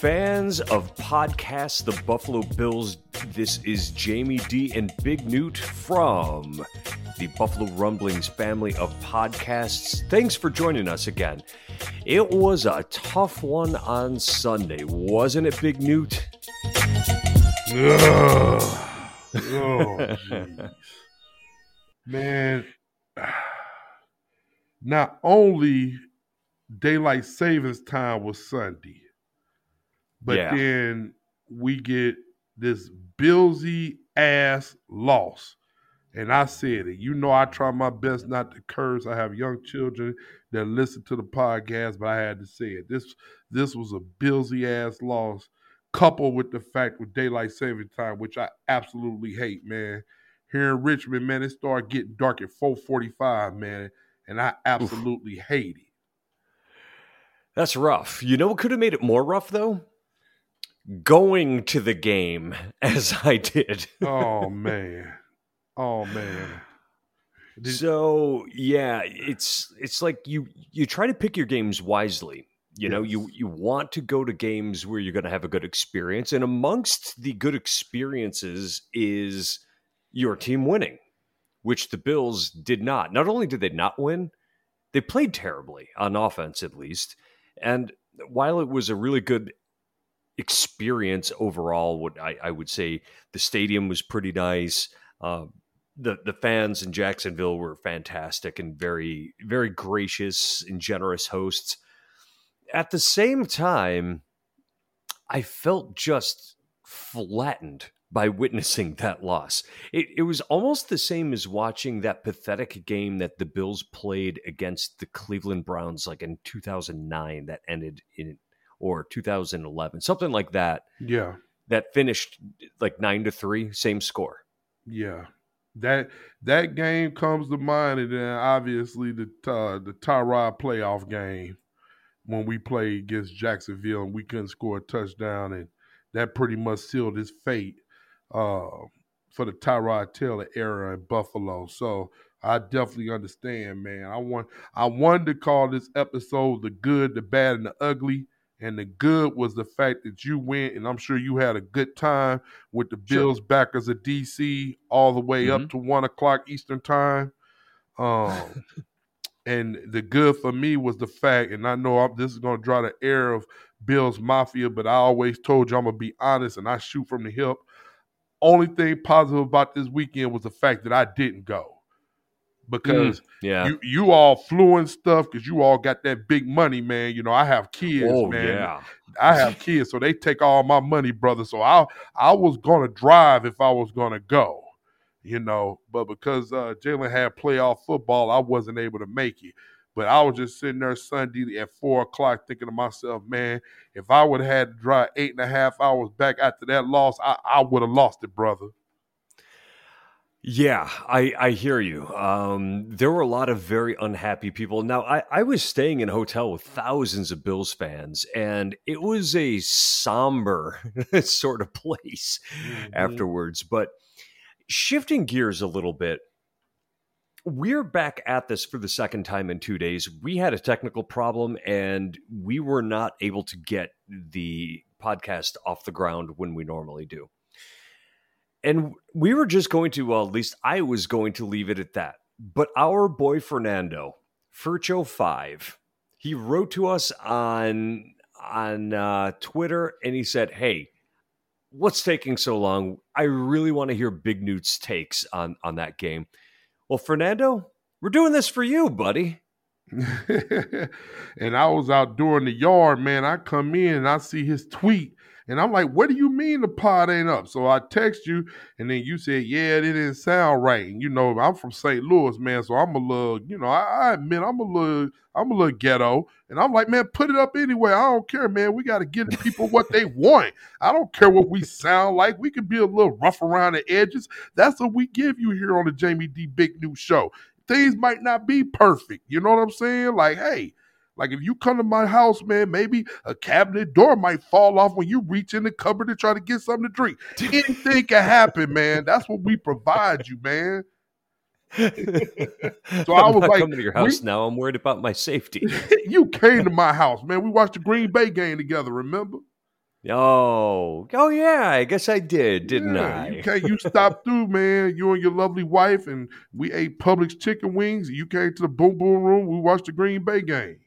fans of podcasts, the Buffalo Bills. This is Jamie D and Big Newt from the Buffalo Rumblings family of podcasts. Thanks for joining us again. It was a tough one on Sunday, wasn't it, Big Newt? Ugh. Oh. Man, not only daylight savings time was Sunday, but Yeah. then we get this Billsy ass loss. And I said it. You know, I try my best not to curse. I have young children that listen to the podcast, but I had to say it. This this was a Billsy ass loss, coupled with the fact with daylight saving time, which I absolutely hate, man. Here in Richmond, man, it started getting dark at 445, man, and I absolutely hate it. That's rough. You know what could have made it more rough, though? Going to the game as I did. Oh man. Oh man. Did- so yeah, it's it's like you you try to pick your games wisely. You know, you you want to go to games where you're going to have a good experience, and amongst the good experiences is your team winning, which the Bills did not. Not only did they not win, they played terribly on offense, at least. And while it was a really good experience overall, what I, I would say the stadium was pretty nice. Uh, the the fans in Jacksonville were fantastic and very very gracious and generous hosts. At the same time, I felt just flattened by witnessing that loss. It, it was almost the same as watching that pathetic game that the Bills played against the Cleveland Browns, like in 2009, that ended in or 2011, something like that. yeah. That finished like nine to three, same score. Yeah, that that game comes to mind, and then obviously the uh, the Tyrod playoff game when we played against Jacksonville and we couldn't score a touchdown, and that pretty much sealed his fate uh, for the Tyrod Taylor era in Buffalo. So I definitely understand, man. I want I wanted to call this episode the good, the bad, and the ugly. And the good was the fact that you went, and I'm sure you had a good time with the Sure. Bills backers of DC all the way up to one o'clock Eastern time. Um, and the good for me was the fact, and I know I'm, this is going to draw the air of Bills Mafia, but I always told you I'm going to be honest and I shoot from the hip. Only thing positive about this weekend was the fact that I didn't go because Yeah. you you all flew and stuff because you all got that big money, man. You know I have kids, oh man. yeah. I have kids, so they take all my money, brother. So I I was gonna drive if I was gonna go, you know. But because uh, Jalen had playoff football, I wasn't able to make it. But I was just sitting there Sunday at four o'clock, thinking to myself, man, if I would have had to drive eight and a half hours back after that loss, I, I would have lost it, brother. Yeah, I, I hear you. Um, there were a lot of very unhappy people. Now, I, I was staying in a hotel with thousands of Bills fans, and it was a somber sort of place afterwards. But shifting gears a little bit, we're back at this for the second time in two days. We had a technical problem, and we were not able to get the podcast off the ground when we normally do. And we were just going to, well, at least I was going to leave it at that. But our boy Fernando, Furcho5, he wrote to us on on uh, Twitter and he said, Hey, what's taking so long? I really want to hear Big Newt's takes on on that game. Well, Fernando, we're doing this for you, buddy. and I was out doing the yard, man. I come in and I see his tweet, and I'm like, "What do you mean the pod ain't up?" So I text you, and then you said, "Yeah, it didn't sound right." And you know, I'm from St. Louis, man, so I'm a little, you know, I, I admit I'm a little, I'm a little ghetto, and I'm like, "Man, put it up anyway. I don't care, man. We got to give people what they want. I don't care what we sound like. We can be a little rough around the edges. That's what we give you here on the Jamie D. Big Newt Show." things might not be perfect. You know what I'm saying? Like, hey, like if you come to my house, man, maybe a cabinet door might fall off when you reach in the cupboard to try to get something to drink. Anything can happen, man. That's what we provide you, man. so I I'm was not like, coming to your we- house now. I'm worried about my safety. you came to my house, man. We watched the Green Bay game together, remember? Oh, oh yeah, I guess I did, didn't Yeah, I? You came, you stopped through, man. You and your lovely wife, and we ate Publix chicken wings. You came to the boom boom room. We watched the Green Bay game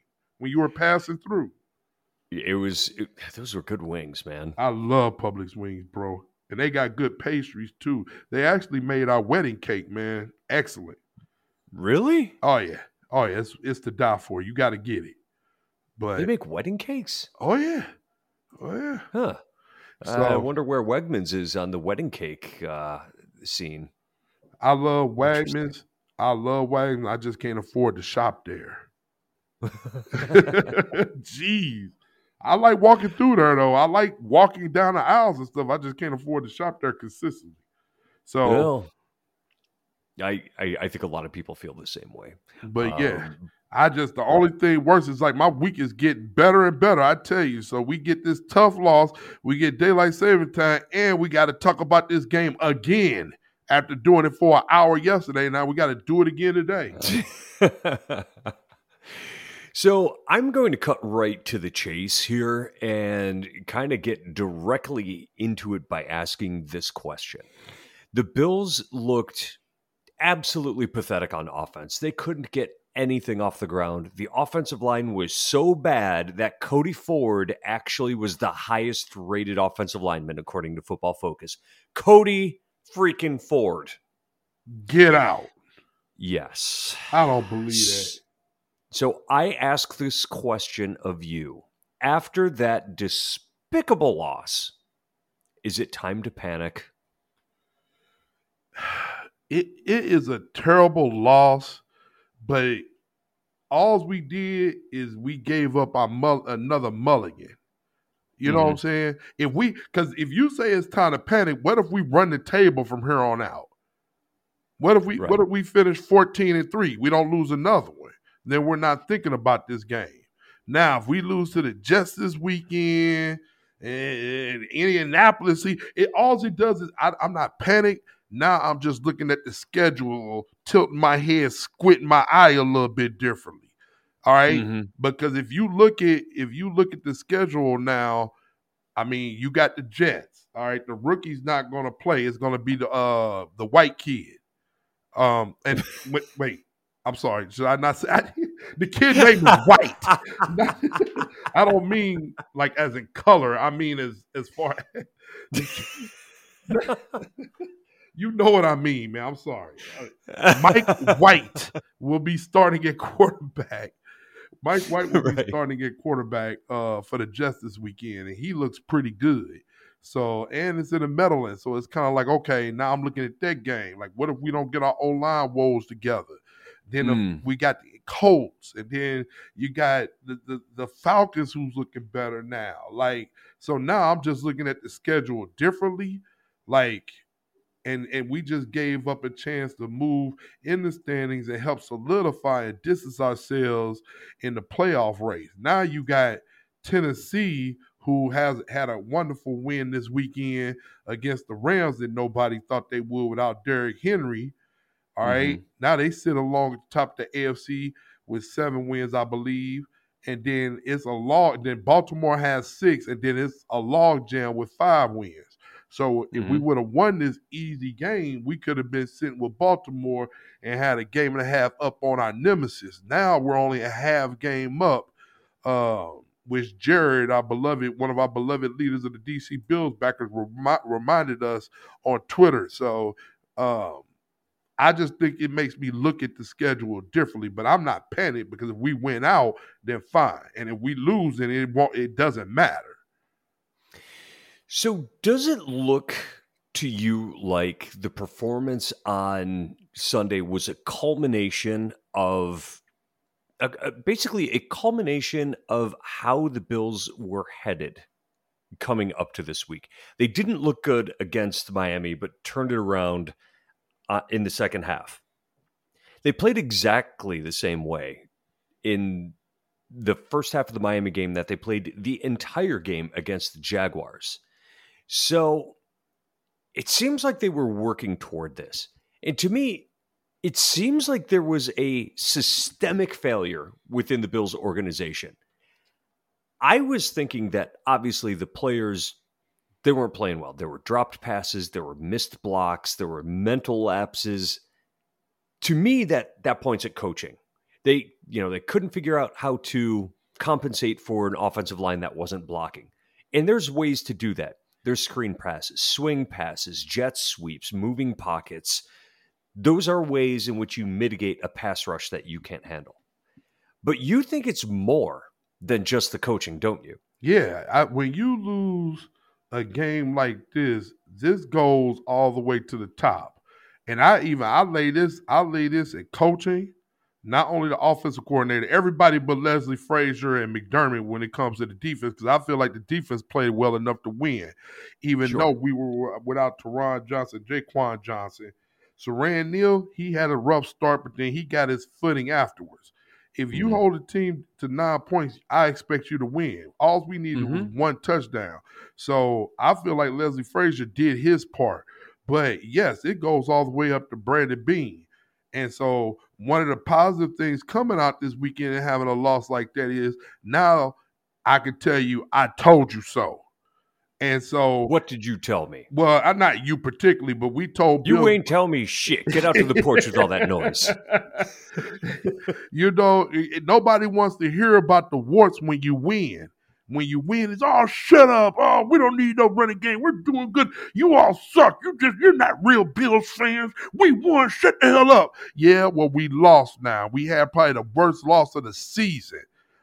when you were passing through. It was it, those were good wings, man. I love Publix wings, bro, and they got good pastries too. They actually made our wedding cake, man, excellent. Really? Oh yeah, oh yeah, it's it's to die for. You got to get it. But They make wedding cakes? oh yeah, oh yeah. Huh. I wonder where Wegmans is on the wedding cake uh, scene. I love Wegmans. I love Wagmans. I just can't afford to shop there. Jeez. I like walking through there though. I like walking down the aisles and stuff. I just can't afford to shop there consistently. So, well, I, I I think a lot of people feel the same way. but yeah, Um, I just the only thing worse is like my week is getting better and better. I tell you. So we get this tough loss, we get daylight saving time, and we got to talk about this game again after doing it for an hour yesterday. Now we got to do it again today. so I'm going to cut right to the chase here and kind of get directly into it by asking this question. The Bills looked absolutely pathetic on offense. They couldn't get anything off the ground. The offensive line was so bad that Cody Ford actually was the highest rated offensive lineman according to Football Focus. Cody freaking Ford. Get out. Yes. I don't believe that. So I ask this question of you. After that despicable loss, is it time to panic? It it is a terrible loss, but all we did is we gave up our mull- another mulligan. You know what I'm mm-hmm. saying? If we because if you say it's time to panic, what if we run the table from here on out? What if we Right. what if we finish 14 and 3? We don't lose another one. Then we're not thinking about this game. Now, if we lose to the Jets this weekend and Indianapolis, see, it all it does is I, I'm not panicked. Now I'm just looking at the schedule, tilting my head, squinting my eye a little bit differently. All right? Mhm. because if you look at if you look at the schedule now, I mean, you got the Jets. All right, the rookie's not going to play. It's going to be the uh the white kid. Um, and wait, wait, I'm sorry. Should I not say the kid name is white? Not- I don't mean like as in color. I mean as as far. you know what I mean, man. I'm sorry. Uh, Mike White will be starting at quarterback. Mike White will be Right. starting at quarterback uh, for the Jets this weekend, and he looks pretty good. So, and it's in the Meadowlands, so it's kind of like, okay, now I'm looking at that game. Like, what if we don't get our O line woes together? Then uh, Mm. we got the Colts, and then you got the, the the Falcons, who's looking better now. Like, so now I'm just looking at the schedule differently. Like, and and we just gave up a chance to move in the standings and help solidify and distance ourselves in the playoff race. Now you got Tennessee, who has had a wonderful win this weekend against the Rams that nobody thought they would without Derrick Henry. All right. Now they sit along the top of the AFC with seven wins, I believe. And then it's a log. Then Baltimore has six, and then it's a log jam with five wins. So if we would have won this easy game, we could have been sitting with Baltimore and had a game and a half up on our nemesis. Now we're only a half game up, uh, which Jared, our beloved, one of our beloved leaders of the DC Bills backers, remi- reminded us on Twitter. So um, I just think it makes me look at the schedule differently. But I'm not panicked because if we win out, then fine, and if we lose, then it won't. It doesn't matter. So, does it look to you like the performance on Sunday was a culmination of a, a- basically a culmination of how the Bills were headed coming up to this week? They didn't look good against Miami, but turned it around uh, in the second half. They played exactly the same way in the first half of the Miami game that they played the entire game against the Jaguars. So it seems like they were working toward this. And to me, it seems like there was a systemic failure within the Bills organization. I was thinking that obviously the players they weren't playing well. There were dropped passes, there were missed blocks, there were mental lapses. To me, that that points at coaching. They, you know, they couldn't figure out how to compensate for an offensive line that wasn't blocking. And there's ways to do that. There's screen passes, swing passes, jet sweeps, moving pockets. Those are ways in which you mitigate a pass rush that you can't handle. But you think it's more than just the coaching, don't you? Yeah. I, when you lose a game like this, this goes all the way to the top. And I even I lay this I lay this in coaching, not only the offensive coordinator, everybody but Leslie Frazier and McDermott when it comes to the defense, because I feel like the defense played well enough to win, even sure. though we were without Taron Johnson, Jaquan Johnson. Siran Neal, he had a rough start, but then he got his footing afterwards. If you mm-hmm. hold a team to nine points, I expect you to win. All we needed mm-hmm. was one touchdown. So I feel like Leslie Frazier did his part. But yes, it goes all the way up to Brandon Beane. And so one of the positive things coming out this weekend and having a loss like that is now I can tell you I told you so. And so, what did you tell me? Well, I'm not you particularly, but we told you Bill, ain't tell me shit. Get out to the porch with all that noise. you know, nobody wants to hear about the warts when you win. When you win, it's all oh, shut up. Oh, we don't need no running game. We're doing good. You all suck. You just you're not real Bills fans. We won. Shut the hell up. Yeah, well, we lost now. We had probably the worst loss of the season.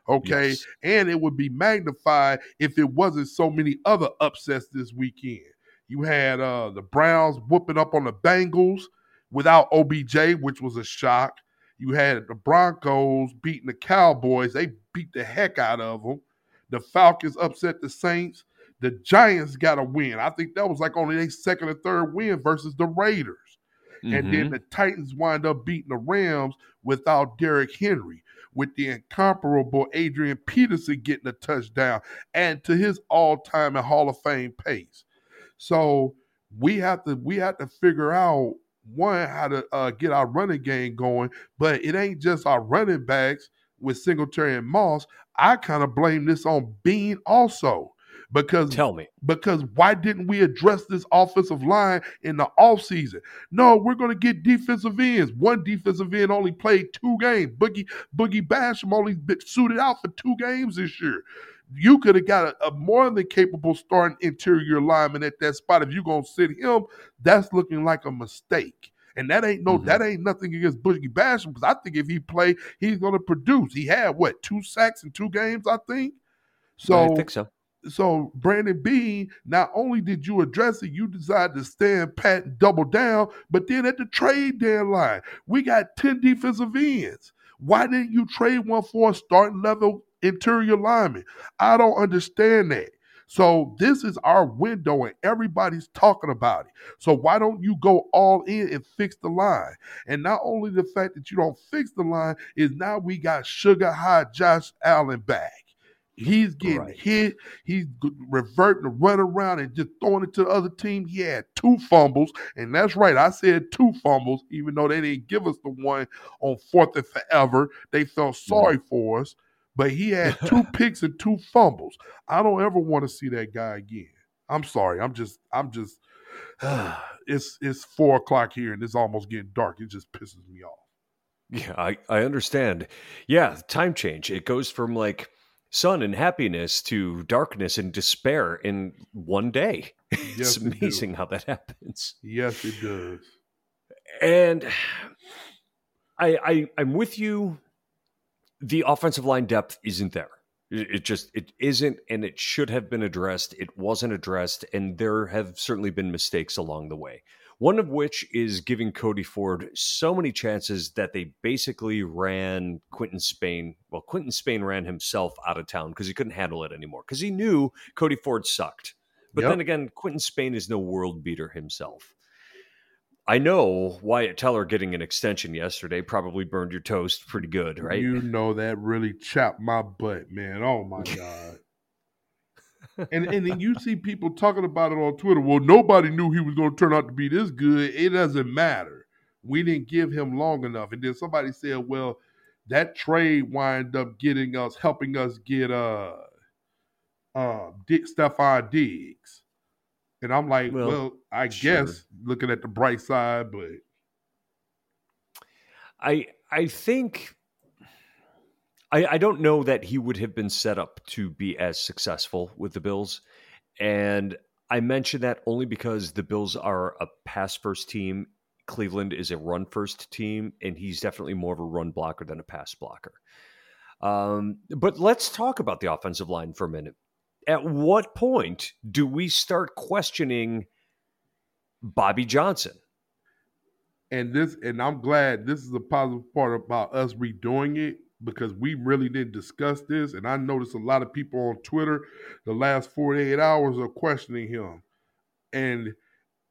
Okay. Yes. And it would be magnified if it wasn't so many other upsets this weekend. You had uh, the Browns whooping up on the Bengals without OBJ, which was a shock. You had the Broncos beating the Cowboys. They beat the heck out of them. The Falcons upset the Saints. The Giants got a win. I think that was like only their second or third win versus the Raiders. Mm-hmm. And then mm-hmm. the Titans wind up beating the Rams without Derrick Henry with the incomparable Adrian Peterson getting a touchdown and to his all-time and Hall of Fame pace. So we have to we have to figure out one how to uh, get our running game going, but it ain't just our running backs with Singletary and Moss. I kind of blame this on Beane also. Because tell me, because why didn't we address this offensive line in the offseason? No, we're going to get defensive ends. One defensive end only played two games. Boogie Boogie Basham only suited out for two games this year. You could have got a, a, more than capable starting interior lineman at that spot. If you're gonna sit him, that's looking like a mistake. And that ain't no, mm-hmm. that ain't nothing against Boogie Basham because I think if he play, he's gonna produce. He had what two sacks in two games, I think. So I think so so Brandon Beane, not only did you address it, you decided to stand pat and double down, but then at the trade deadline, we got 10 defensive ends. Why didn't you trade one for a starting level interior lineman? I don't understand that. So this is our window and everybody's talking about it. So why don't you go all in and fix the line? And not only the fact that you don't fix the line is now we got sugar high Josh Allen back. He's getting right. hit. He's reverting to run around and just throwing it to the other team. He had two fumbles, and that's right. I said two fumbles, even though they didn't give us the one on fourth and forever. They felt sorry yeah. for us, but he had two picks and two fumbles. I don't ever want to see that guy again. I'm sorry. I'm just. I'm just. it's it's four o'clock here, and it's almost getting dark. It just pisses me off. Yeah, I I understand. Yeah, time change. It goes from like sun and happiness to darkness and despair in one day. Yes, it's amazing it how that happens. Yes, it does. And I, I I'm with you. The offensive line depth isn't there. It just it isn't, and it should have been addressed. It wasn't addressed, and there have certainly been mistakes along the way. One of which is giving Cody Ford so many chances that they basically ran Quinton Spain. Well, Quinton Spain ran himself out of town because he couldn't handle it anymore because he knew Cody Ford sucked. But yep. then again, Quinton Spain is no world beater himself. I know Wyatt Teller getting an extension yesterday probably burned your toast pretty good, right? You know that really chapped my butt, man. Oh my god and and then you see people talking about it on Twitter. Well, nobody knew he was going to turn out to be this good. It doesn't matter. We didn't give him long enough. And then somebody said, well, that trade wind up getting us, helping us get uh uh, Dick Stefon Diggs. And I'm like, well, well I sure. guess looking at the bright side, but I I think I, I don't know that he would have been set up to be as successful with the Bills. And I mention that only because the Bills are a pass first team. Cleveland is a run first team, and he's definitely more of a run blocker than a pass blocker. Um, but let's talk about the offensive line for a minute. At what point do we start questioning Bobby Johnson? And this, and I'm glad this is a positive part about us redoing it because we really didn't discuss this. And I noticed a lot of people on Twitter the last 48 hours are questioning him. And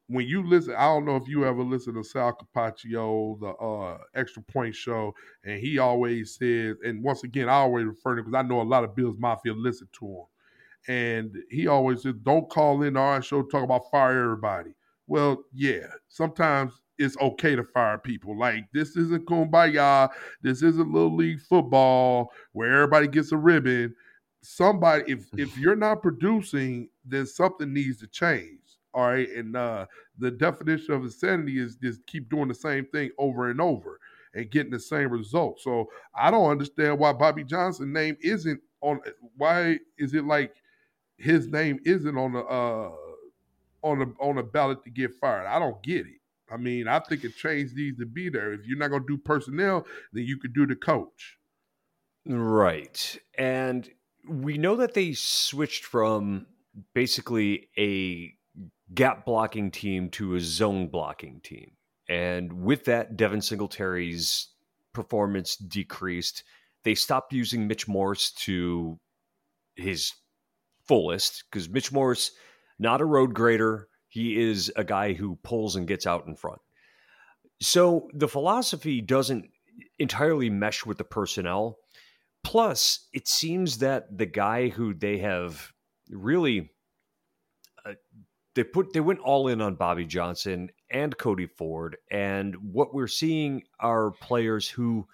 when you listen, I don't know if you ever listen to Sal Capaccio, the uh, Extra Point Show, and he always says, and once again, I always refer to because I know a lot of Bills Mafia listen to him. And he always says, don't call in our show talk about fire everybody. Well, yeah, sometimes it's okay to fire people. Like this isn't kumbaya. This isn't little league football where everybody gets a ribbon. Somebody, if if you're not producing, then something needs to change. All right. And uh the definition of insanity is just keep doing the same thing over and over and getting the same result. So I don't understand why Bobby Johnson name isn't on why is it like his name isn't on the uh on the on the ballot to get fired. I don't get it. I mean, I think a change needs to be there. If you're not going to do personnel, then you could do the coach. Right. And we know that they switched from basically a gap blocking team to a zone blocking team. And with that, Devin Singletary's performance decreased. They stopped using Mitch Morse to his fullest because Mitch Morse, not a road grader, he is a guy who pulls and gets out in front. So the philosophy doesn't entirely mesh with the personnel. Plus, it seems that the guy who they have really uh, they put they went all in on Bobby Johnson and Cody Ford, and what we're seeing are players who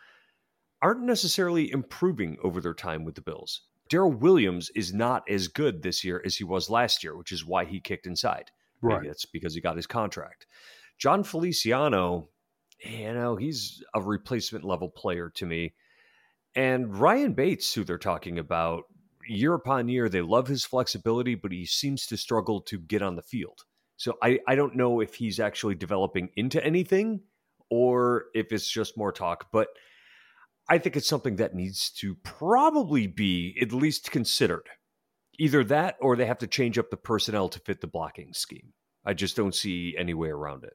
aren't necessarily improving over their time with the Bills. Daryl Williams is not as good this year as he was last year, which is why he kicked inside. Right. Maybe it's because he got his contract. Jon Feliciano, you know, he's a replacement level player to me. And Ryan Bates, who they're talking about, year upon year, they love his flexibility, but he seems to struggle to get on the field. So I, I don't know if he's actually developing into anything or if it's just more talk, but I think it's something that needs to probably be at least considered either that or they have to change up the personnel to fit the blocking scheme. I just don't see any way around it.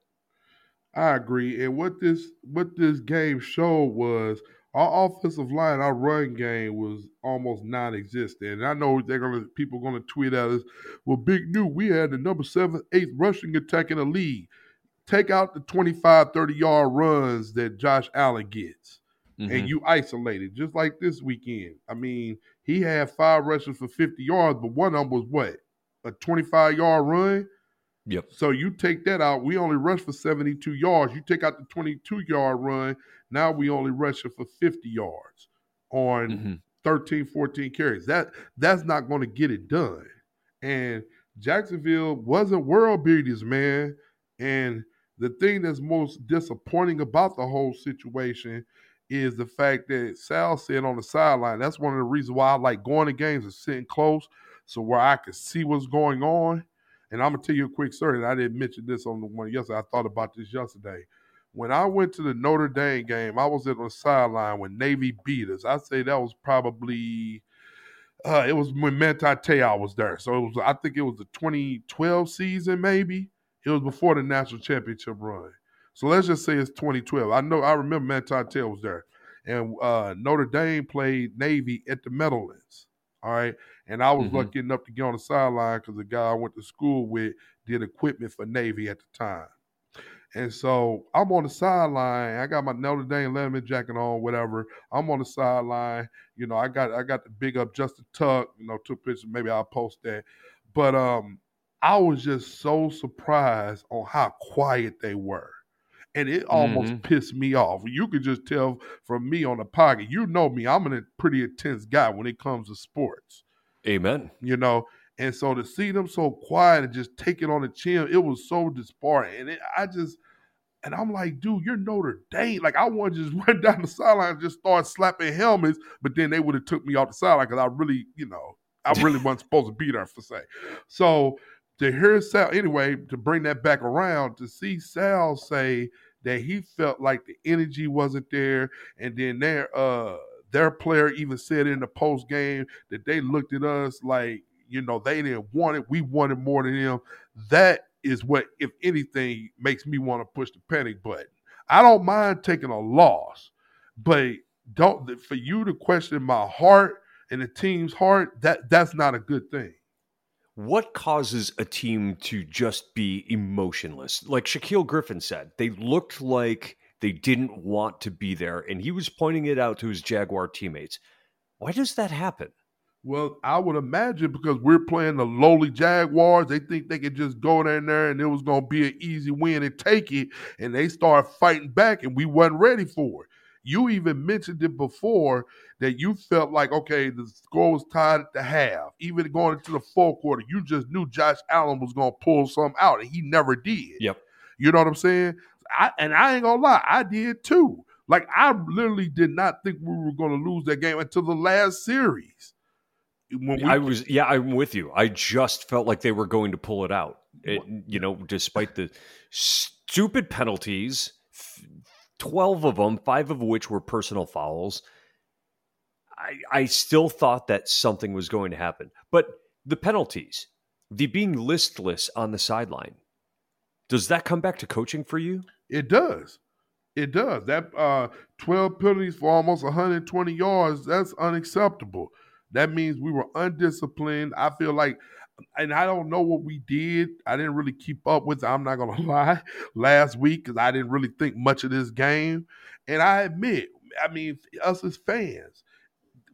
I agree. And what this what this game showed was our offensive line, our run game was almost non-existent. And I know they're gonna people gonna tweet at us, well, big Newt, we had the number seven, eighth rushing attack in the league. Take out the 25, 30 yard runs that Josh Allen gets. Mm-hmm. And you isolated, just like this weekend. I mean, he had five rushes for 50 yards, but one of them was what? A 25 yard run? Yep. So you take that out. We only rush for 72 yards. You take out the 22 yard run. Now we only rush it for 50 yards on mm-hmm. 13, 14 carries. That that's not going to get it done. And Jacksonville wasn't world beaters, man. And the thing that's most disappointing about the whole situation is the fact that Sal said on the sideline. That's one of the reasons why I like going to games and sitting close, so where I can see what's going on. And I'm gonna tell you a quick story. And I didn't mention this on the one yesterday. I thought about this yesterday. When I went to the Notre Dame game, I was at the sideline when Navy beat us. I say that was probably uh, it was when Manti Te'o was there. So it was I think it was the 2012 season, maybe. It was before the national championship run. So let's just say it's 2012. I know I remember Manti Te'o was there, and uh, Notre Dame played Navy at the Meadowlands. All right, and I was mm-hmm. lucky enough to get on the sideline because the guy I went to school with did equipment for Navy at the time. And so I'm on the sideline. I got my Notre Dame Letterman jacket on, whatever. I'm on the sideline. You know, I got I got the big up Justin Tuck. You know, took pictures. Maybe I'll post that. But um, I was just so surprised on how quiet they were and it almost mm-hmm. pissed me off. You could just tell from me on the pocket. You know me, I'm a pretty intense guy when it comes to sports. Amen. You know, and so to see them so quiet and just take it on the chin, it was so disparate. And it, I just, and I'm like, dude, you're Notre Dame. Like I want to just run down the sideline and just start slapping helmets, but then they would have took me off the sideline because I really, you know, I really wasn't supposed to be there for say. So to hear Sal, anyway, to bring that back around, to see Sal say that he felt like the energy wasn't there, and then their uh their player even said in the post game that they looked at us like, you know, they didn't want it, we wanted more than them. That is what, if anything, makes me want to push the panic button. I don't mind taking a loss, but don't for you to question my heart and the team's heart, that that's not a good thing. What causes a team to just be emotionless? Like Shaquill Griffin said, they looked like they didn't want to be there, and he was pointing it out to his Jaguar teammates. Why does that happen? Well, I would imagine because we're playing the lowly Jaguars, they think they could just go in there and it was going to be an easy win and take it, and they start fighting back, and we wasn't ready for it. You even mentioned it before that you felt like, okay, the score was tied at the half. Even going into the fourth quarter, you just knew Josh Allen was going to pull some out, and he never did. Yep. You know what I'm saying? I, and I ain't gonna lie, I did too. Like I literally did not think we were going to lose that game until the last series. When we, I was, yeah, I'm with you. I just felt like they were going to pull it out. It, you know, despite the stupid penalties 12 of them, five of which were personal fouls. I, I still thought that something was going to happen. But the penalties, the being listless on the sideline, does that come back to coaching for you? It does. It does. That uh, 12 penalties for almost 120 yards, that's unacceptable. That means we were undisciplined. I feel like and I don't know what we did. I didn't really keep up with. It, I'm not gonna lie. Last week, because I didn't really think much of this game, and I admit, I mean, us as fans,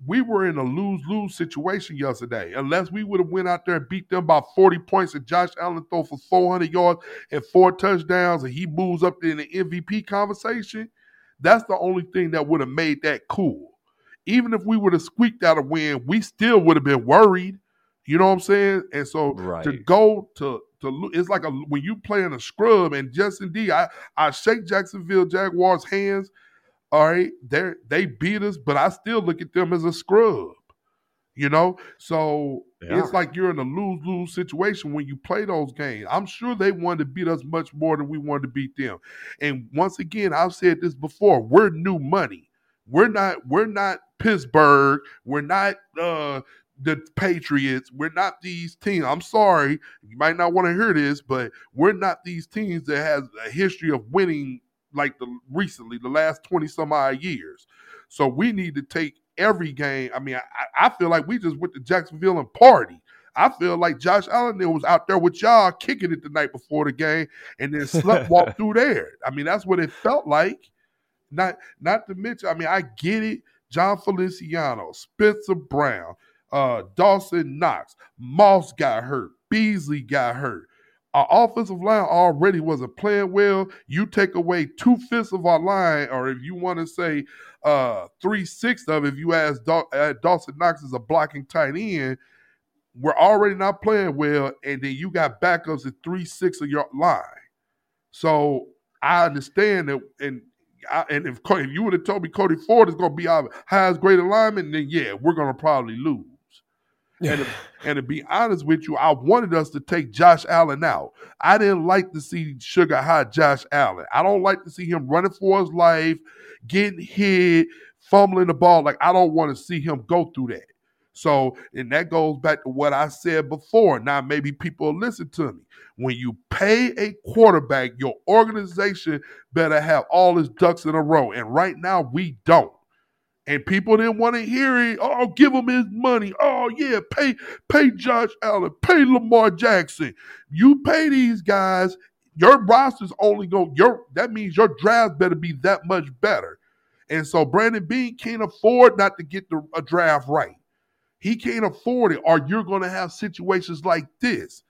we were in a lose lose situation yesterday. Unless we would have went out there and beat them by 40 points, and Josh Allen throw for 400 yards and four touchdowns, and he moves up in the MVP conversation. That's the only thing that would have made that cool. Even if we would have squeaked out a win, we still would have been worried you know what I'm saying? And so right. to go to to it's like a when you play in a scrub and just indeed I I shake Jacksonville Jaguars hands. All right, they they beat us, but I still look at them as a scrub. You know, so yeah. it's like you're in a lose lose situation when you play those games. I'm sure they wanted to beat us much more than we wanted to beat them. And once again, I've said this before: we're new money. We're not. We're not Pittsburgh. We're not uh, the Patriots. We're not these teams. I'm sorry, you might not want to hear this, but we're not these teams that has a history of winning like the recently, the last 20 some odd years. So we need to take every game. I mean, I, I feel like we just went to Jacksonville and party. I feel like Josh Allen was out there with y'all kicking it the night before the game and then slept walk through there. I mean, that's what it felt like. Not not to mention, I mean, I get it. Jon Feliciano, Spencer Brown, uh, Dawson Knox, Moss got hurt, Beasley got hurt. Our offensive line already wasn't playing well. You take away two fifths of our line, or if you want to say uh, three sixths of, if you ask uh, Dawson Knox is a blocking tight end, we're already not playing well, and then you got backups at three six of your line. So I understand that, and I, and if, if you would have told me Cody Ford is going to be our highest grade alignment, then yeah, we're going to probably lose. And, and to be honest with you, I wanted us to take Josh Allen out. I didn't like to see sugar high Josh Allen. I don't like to see him running for his life, getting hit, fumbling the ball. Like I don't want to see him go through that. So, and that goes back to what I said before. Now, maybe people listen to me. When you pay a quarterback, your organization better have all his ducks in a row. And right now, we don't and people didn't want to hear it. Oh, give him his money. Oh yeah, pay pay Josh Allen, pay Lamar Jackson. You pay these guys. Your roster's only go your that means your draft better be that much better. And so Brandon Beane can't afford not to get the a draft right. He can't afford it, or you're going to have situations like this.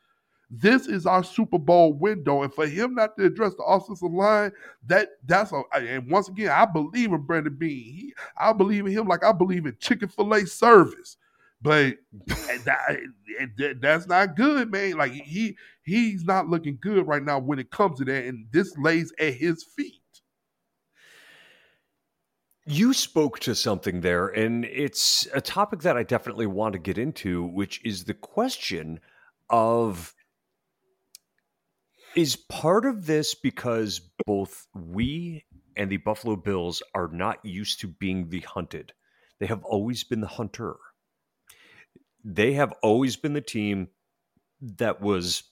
This is our Super Bowl window, and for him not to address the offensive line, that that's a. And once again, I believe in Brandon Beane. He, I believe in him like I believe in Chicken Fil A service. but eh, eh, eh, that, that's not good, man. Like he he's not looking good right now when it comes to that, and this lays at his feet. You spoke to something there, and it's a topic that I definitely want to get into, which is the question of is part of this because both we and the Buffalo Bills are not used to being the hunted. They have always been the hunter. They have always been the team that was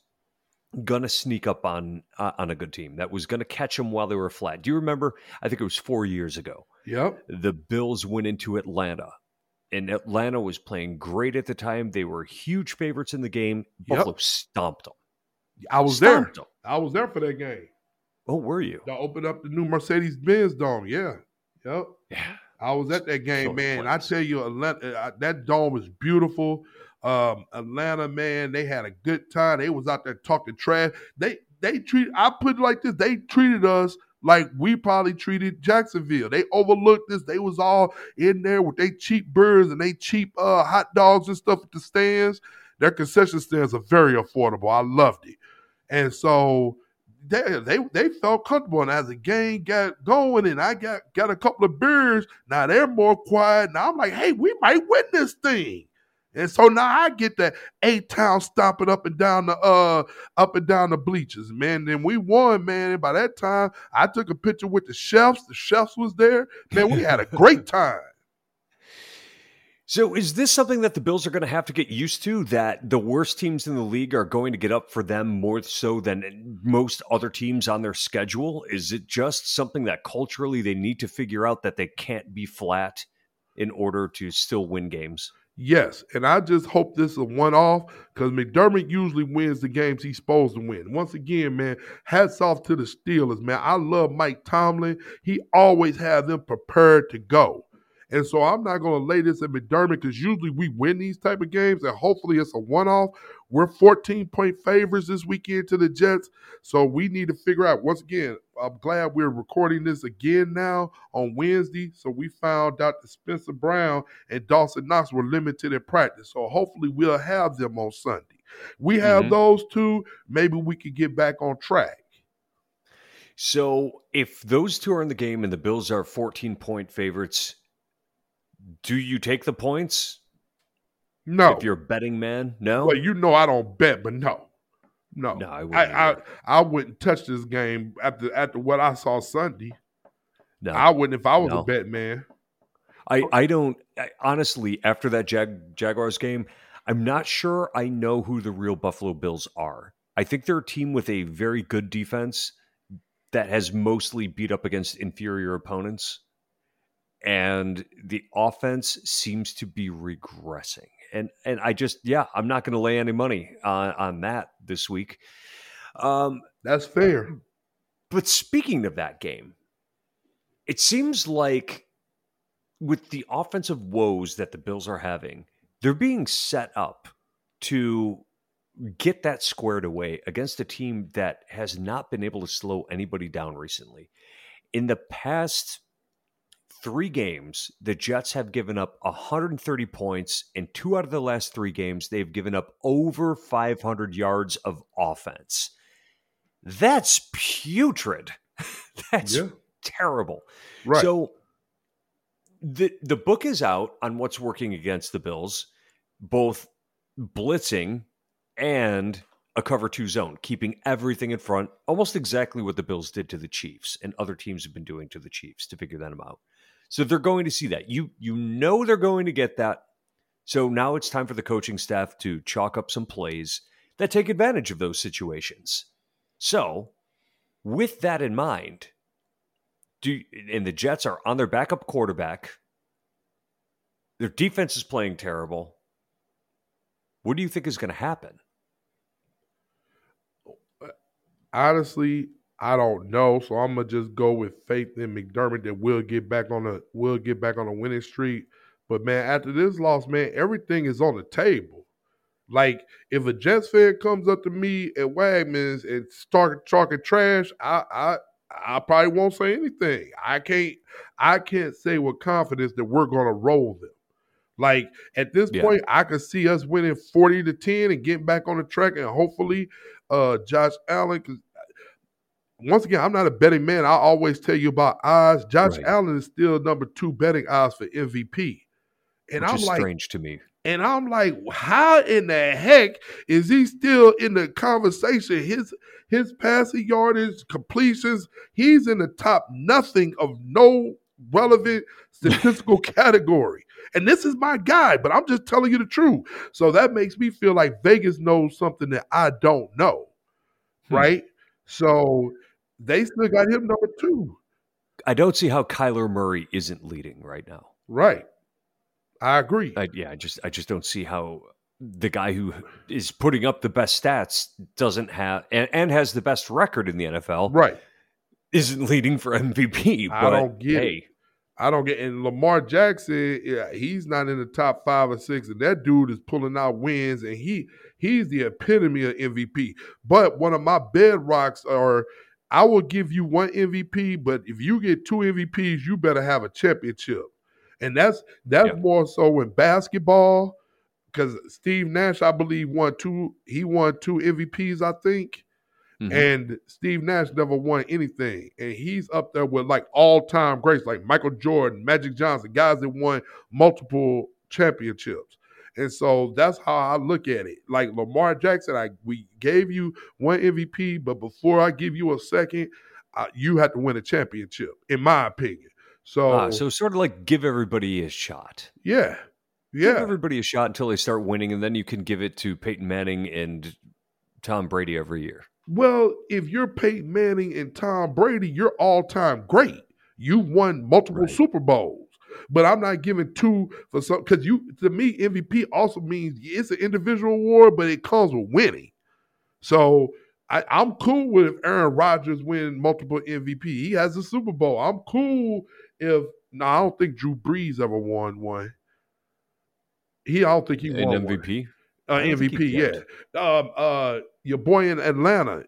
gonna sneak up on uh, on a good team that was gonna catch them while they were flat. Do you remember? I think it was four years ago. Yep. The Bills went into Atlanta, and Atlanta was playing great at the time. They were huge favorites in the game. Buffalo yep. stomped them. I was stomped there. Them. I was there for that game. Oh, were you? I opened up the new Mercedes Benz Dome. Yeah. Yep. Yeah. I was at that game, man. I tell you, Atlanta, uh, that dome is beautiful. Um, Atlanta, man, they had a good time. They was out there talking trash. They they treat I put it like this. They treated us like we probably treated Jacksonville. They overlooked this. They was all in there with they cheap birds and they cheap uh, hot dogs and stuff at the stands. Their concession stands are very affordable. I loved it. And so they they they felt comfortable. And as the game got going and I got got a couple of beers, now they're more quiet. Now I'm like, hey, we might win this thing. And so now I get that eight town stomping up and down the uh up and down the bleachers, man. Then we won, man. And by that time, I took a picture with the chefs. The chefs was there. Man, we had a great time. So, is this something that the Bills are going to have to get used to? That the worst teams in the league are going to get up for them more so than most other teams on their schedule? Is it just something that culturally they need to figure out that they can't be flat in order to still win games? Yes, and I just hope this is a one off because McDermott usually wins the games he's supposed to win. Once again, man, hats off to the Steelers, man. I love Mike Tomlin. He always has them prepared to go. And so I'm not going to lay this at McDermott because usually we win these type of games, and hopefully it's a one-off. We're 14 point favorites this weekend to the Jets, so we need to figure out. Once again, I'm glad we're recording this again now on Wednesday. So we found out that Spencer Brown and Dawson Knox were limited in practice, so hopefully we'll have them on Sunday. We have mm-hmm. those two. Maybe we could get back on track. So if those two are in the game and the Bills are 14 point favorites, do you take the points? No. If you're a betting man, no. Well, you know I don't bet, but no, no, no. I wouldn't. I, I, I, wouldn't touch this game after after what I saw Sunday. No, I wouldn't if I was no. a bet man. I I don't I, honestly after that Jag, Jaguars game. I'm not sure I know who the real Buffalo Bills are. I think they're a team with a very good defense that has mostly beat up against inferior opponents and the offense seems to be regressing. And and I just yeah, I'm not going to lay any money on on that this week. Um, That's fair. But speaking of that game, it seems like with the offensive woes that the Bills are having, they're being set up to get that squared away against a team that has not been able to slow anybody down recently. In the past three games, the Jets have given up 130 points. In two out of the last three games, they've given up over 500 yards of offense. That's putrid. That's yeah. terrible. Right. So the the book is out on what's working against the Bills, both blitzing and a cover two zone, keeping everything in front, almost exactly what the Bills did to the Chiefs and other teams have been doing to the Chiefs to figure them out. So they're going to see that. You you know they're going to get that. So now it's time for the coaching staff to chalk up some plays that take advantage of those situations. So, with that in mind, do and the Jets are on their backup quarterback. Their defense is playing terrible. What do you think is going to happen? Honestly, I don't know, so I'm gonna just go with faith in McDermott that we'll get back on a we'll get back on a winning streak. But man, after this loss, man, everything is on the table. Like if a Jets fan comes up to me at Wagman's and start talking trash, I I I probably won't say anything. I can't I can't say with confidence that we're gonna roll them. Like at this Yeah. point, I could see us winning 40 to 10 and getting back on the track and hopefully uh Josh Allen once again, I'm not a betting man. I always tell you about odds. Josh Right. Allen is still number 2 betting odds for MVP. And which I'm like strange to me. and I'm like, how in the heck is he still in the conversation? His his passing yardage, completions, he's in the top nothing of no relevant statistical category. And this is my guy, but I'm just telling you the truth. So that makes me feel like Vegas knows something that I don't know. Hmm. Right? So they still got him number two. I don't see how Kyler Murray isn't leading right now. Right. I agree. I, yeah, I just I just don't see how the guy who is putting up the best stats doesn't have and, and has the best record in the NFL right. isn't leading for MVP. I but don't get it. I don't get and Lamar Jackson, yeah, he's not in the top five or six, and that dude is pulling out wins, and he he's the epitome of MVP. But one of my bedrocks are I will give you one MVP, but if you get two MVPs, you better have a championship. And that's that's Yeah. more so in basketball, because Steve Nash, I believe, won two, he won two MVPs, I think. Mhm. And Steve Nash never won anything. And he's up there with like all time greats like Michael Jordan, Magic Johnson, guys that won multiple championships. And so that's how I look at it. Like Lamar Jackson, I we gave you one MVP, but before I give you a second, uh, you have to win a championship, in my opinion. So, Ah, so sort of like give everybody a shot. yeah, Give yeah, everybody a shot until they start winning, and then you can give it to Peyton Manning and Tom Brady every year. Well, if you're Peyton Manning and Tom Brady, you're all time great. You've won multiple Right. Super Bowls. But I'm not giving two for some because you to me, MVP also means it's an individual award, but it comes with winning. So I, I'm cool with if Aaron Rodgers win multiple MVP. He has a Super Bowl. I'm cool if no, I don't think Drew Brees ever won one. He I don't think he An won one. MVP. Uh, I don't think MVP, yeah. Um, uh, your boy in Atlanta,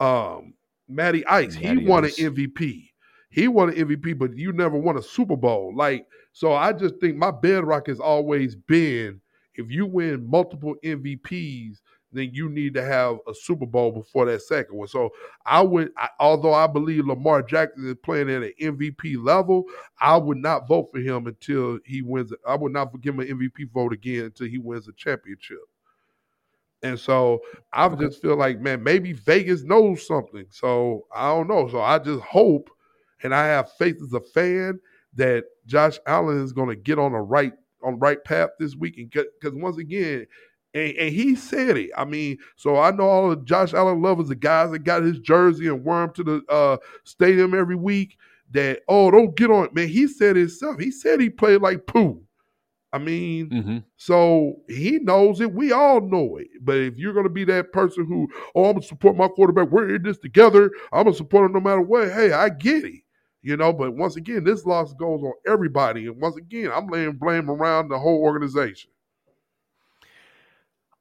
um, Matty Ice, he won Ice. an MVP. He won an MVP, but you never won a Super Bowl. Like, so I just think my bedrock has always been if you win multiple MVPs, then you need to have a Super Bowl before that second one. So I would, I, although I believe Lamar Jackson is playing at an MVP level, I would not vote for him until he wins. I would not give him an MVP vote again until he wins a championship. And so I just feel like, man, maybe Vegas knows something. So I don't know. So I just hope, and I have faith as a fan that Josh Allen is going to get on the right on the right path this week. And because once again, and, and he said it. I mean, so I know all the Josh Allen lovers, the guys that got his jersey and him to the uh, stadium every week. That oh, don't get on it, man. He said himself. He said he played like poo. I mean, hmm so he knows it. We all know it. But if you're going to be that person who, oh, I'm going to support my quarterback, we're in this together. I'm going to support him no matter what. Hey, I get it. You know, but once again, this loss goes on everybody. And once again, I'm laying blame around the whole organization.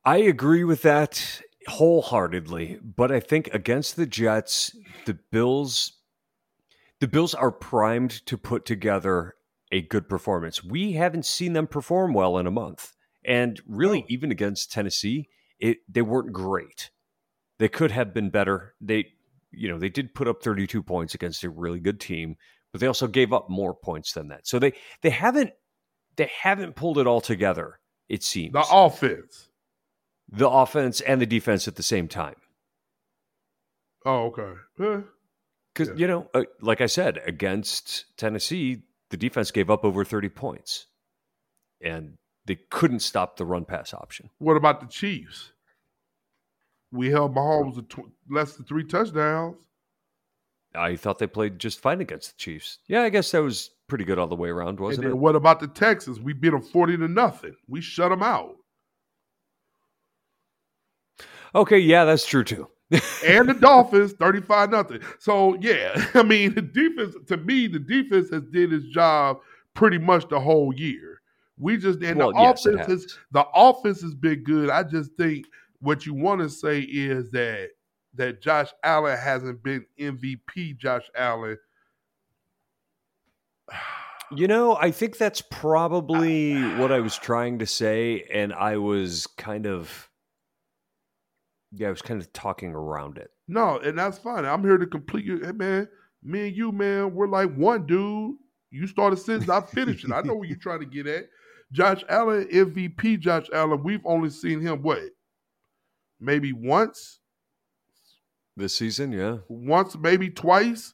I agree with that wholeheartedly, but I think against the Jets, the Bills the Bills are primed to put together a good performance. We haven't seen them perform well in a month. And really even against Tennessee, it they weren't great. They could have been better. They you know, they did put up 32 points against a really good team, but they also gave up more points than that. So they they haven't they haven't pulled it all together, it seems The offense. the offense and the defense at the same time. Oh, okay. Eh, Because, Yeah. you know, uh, like I said, against Tennessee, the defense gave up over 30 points and they couldn't stop the run pass option. what about the Chiefs? We held Mahomes to tw- less than three touchdowns. I thought they played just fine against the Chiefs. Yeah, I guess that was pretty good all the way around, wasn't it? what about the Texans? We beat them 40 to nothing. We shut them out. Okay, yeah, that's true too. and the Dolphins 35 nothing. So yeah, I mean the defense to me, the defense has did its job pretty much the whole year. We just and well, the yes, offense has. the offense has been good. I just think what you want to say is that that Josh Allen hasn't been MVP Josh Allen. You know, I think that's probably what I was trying to say, and I was kind of, yeah, I was kind of talking around it. No, and that's fine. I'm here to complete you. Hey, man, me and you, man, we're like one dude. You started since I finished it. I know where you're trying to get at. Josh Allen, MVP Josh Allen, we've only seen him what? Maybe once? This season, yeah. Once, maybe twice.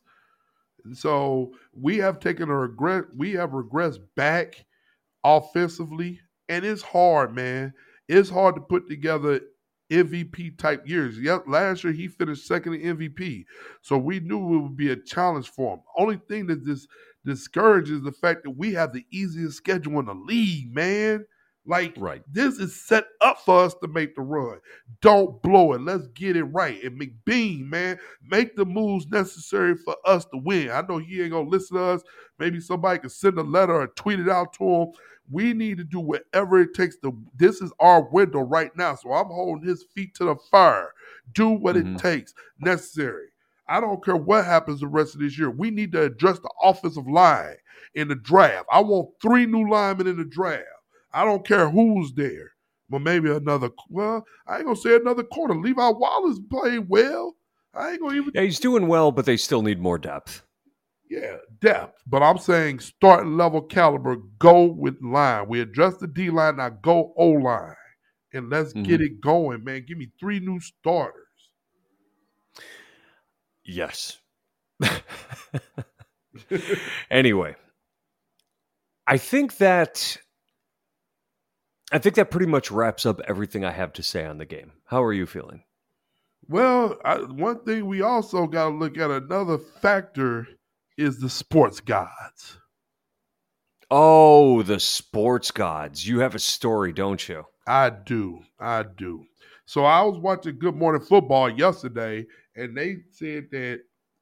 So we have taken a regret. We have regressed back offensively, and it's hard, man. It's hard to put together MVP type years. Yeah, last year he finished second in MVP, so we knew it would be a challenge for him. Only thing that this discourages the fact that we have the easiest schedule in the league, man. Like right. this is set up for us to make the run. Don't blow it. Let's get it right. And McBean, man, make the moves necessary for us to win. I know he ain't gonna listen to us. Maybe somebody can send a letter or tweet it out to him. We need to do whatever it takes to this is our window right now. So I'm holding his feet to the fire. Do what mm-hmm. it takes necessary. I don't care what happens the rest of this year. We need to address the offensive line in the draft. I want three new linemen in the draft. I don't care who's there. But maybe another. Well, I ain't gonna say another quarter. Levi Wallace playing well. I ain't gonna even. Yeah, he's doing well, but they still need more depth. Yeah, depth. But I'm saying starting level caliber. Go with line. We address the D line now. Go O line, and let's mm-hmm. get it going, man. Give me three new starters. Yes. anyway, I think that I think that pretty much wraps up everything I have to say on the game. How are you feeling? Well, I, one thing we also got to look at another factor is the sports gods. Oh, the sports gods. You have a story, don't you? I do. I do. So I was watching Good Morning Football yesterday, and they said that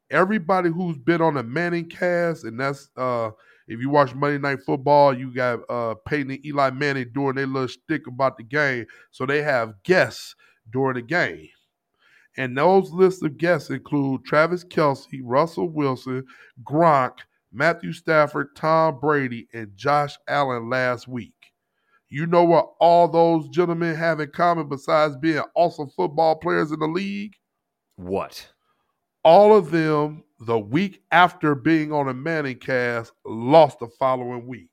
everybody who's been on the Manning cast, and that's uh if you watch Monday Night Football, you got uh, Peyton and Eli Manning doing their little stick about the game. So they have guests during the game. And those lists of guests include Travis Kelce, Russell Wilson, Gronk, Matthew Stafford, Tom Brady, and Josh Allen last week. You know what all those gentlemen have in common besides being awesome football players in the league? What? All of them the week after being on a Manning cast, lost the following week.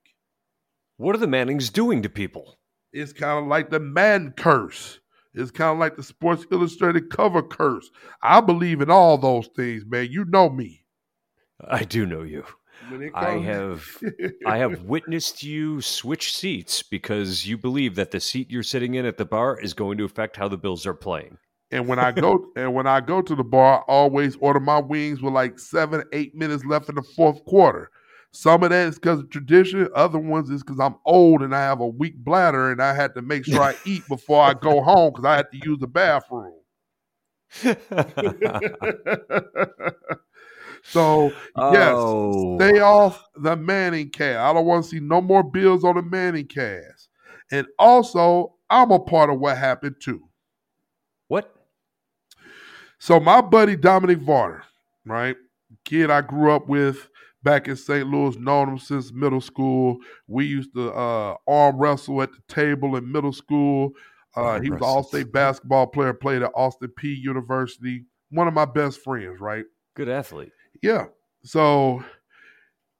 What are the Mannings doing to people? It's kind of like the man curse. It's kind of like the Sports Illustrated cover curse. I believe in all those things, man. You know me. I do know you. I have I have witnessed you switch seats because you believe that the seat you're sitting in at the bar is going to affect how the Bills are playing. And when I go and when I go to the bar, I always order my wings with like seven, eight minutes left in the fourth quarter. Some of that is because of tradition. Other ones is because I'm old and I have a weak bladder, and I had to make sure I eat before I go home because I had to use the bathroom. so yes, oh. stay off the Manning cast. I don't want to see no more bills on the Manning cast. And also, I'm a part of what happened too. What? So my buddy Dominic Varner, right, kid I grew up with back in St. Louis, known him since middle school. We used to uh, arm wrestle at the table in middle school. Uh, he was an all-state basketball player, played at Austin Peay University. One of my best friends, right? Good athlete. Yeah. So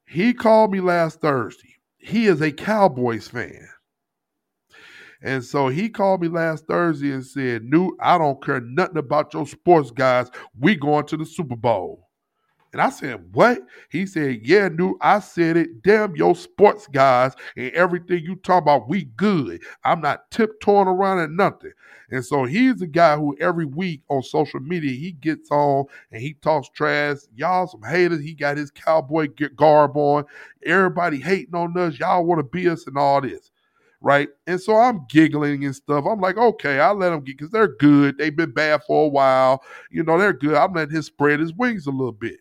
he called me last Thursday. He is a Cowboys fan. And so he called me last Thursday and said, Newt, I don't care nothing about your sports guys. We going to the Super Bowl. And I said, What? He said, Yeah, Newt, I said it. Damn your sports guys and everything you talk about, we good. I'm not tiptoeing around at nothing. And so he's the guy who every week on social media he gets on and he talks trash. Y'all some haters. He got his cowboy garb on. Everybody hating on us. Y'all want to be us and all this right? And so I'm giggling and stuff. I'm like, okay, I'll let them get because they're good. They've been bad for a while. You know, they're good. I'm letting him spread his wings a little bit.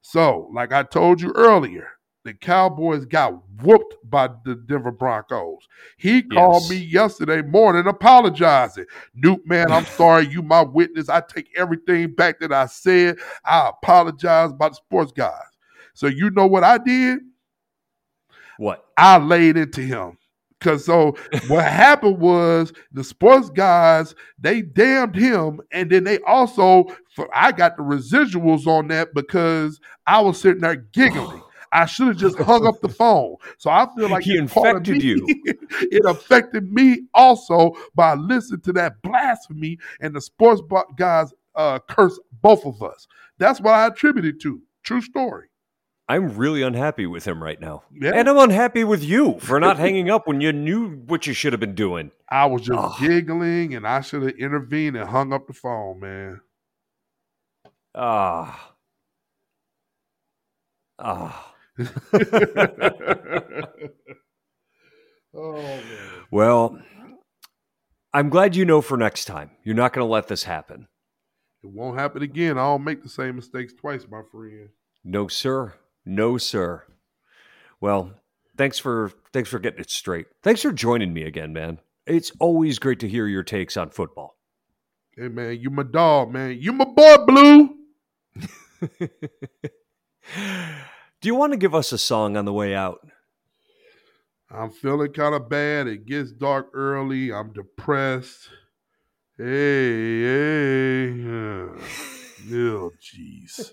So, like I told you earlier, the Cowboys got whooped by the Denver Broncos. He called yes. me yesterday morning apologizing. Newt, man, I'm sorry. You my witness. I take everything back that I said. I apologize about the sports guys. So you know what I did? What? I laid into him. Cause so what happened was the sports guys they damned him, and then they also for I got the residuals on that because I was sitting there giggling. I should have just hung up the phone. So I feel like He infected me. you. it affected me also by listening to that blasphemy and the sports guys uh, curse both of us. That's what I attributed to. True story. I'm really unhappy with him right now. Yeah. And I'm unhappy with you for not hanging up when you knew what you should have been doing. I was just Oh. giggling and I should have intervened and hung up the phone, man. Ah. Ah. oh man. Well, I'm glad you know for next time. You're not going to let this happen. It won't happen again. I don't make the same mistakes twice, my friend. No, sir. No, sir. Well, thanks for thanks for getting it straight. Thanks for joining me again, man. It's always great to hear your takes on football. Hey man, you my dog, man. You my boy, Blue. Do you want to give us a song on the way out? I'm feeling kind of bad. It gets dark early. I'm depressed. Hey, hey. Oh, jeez.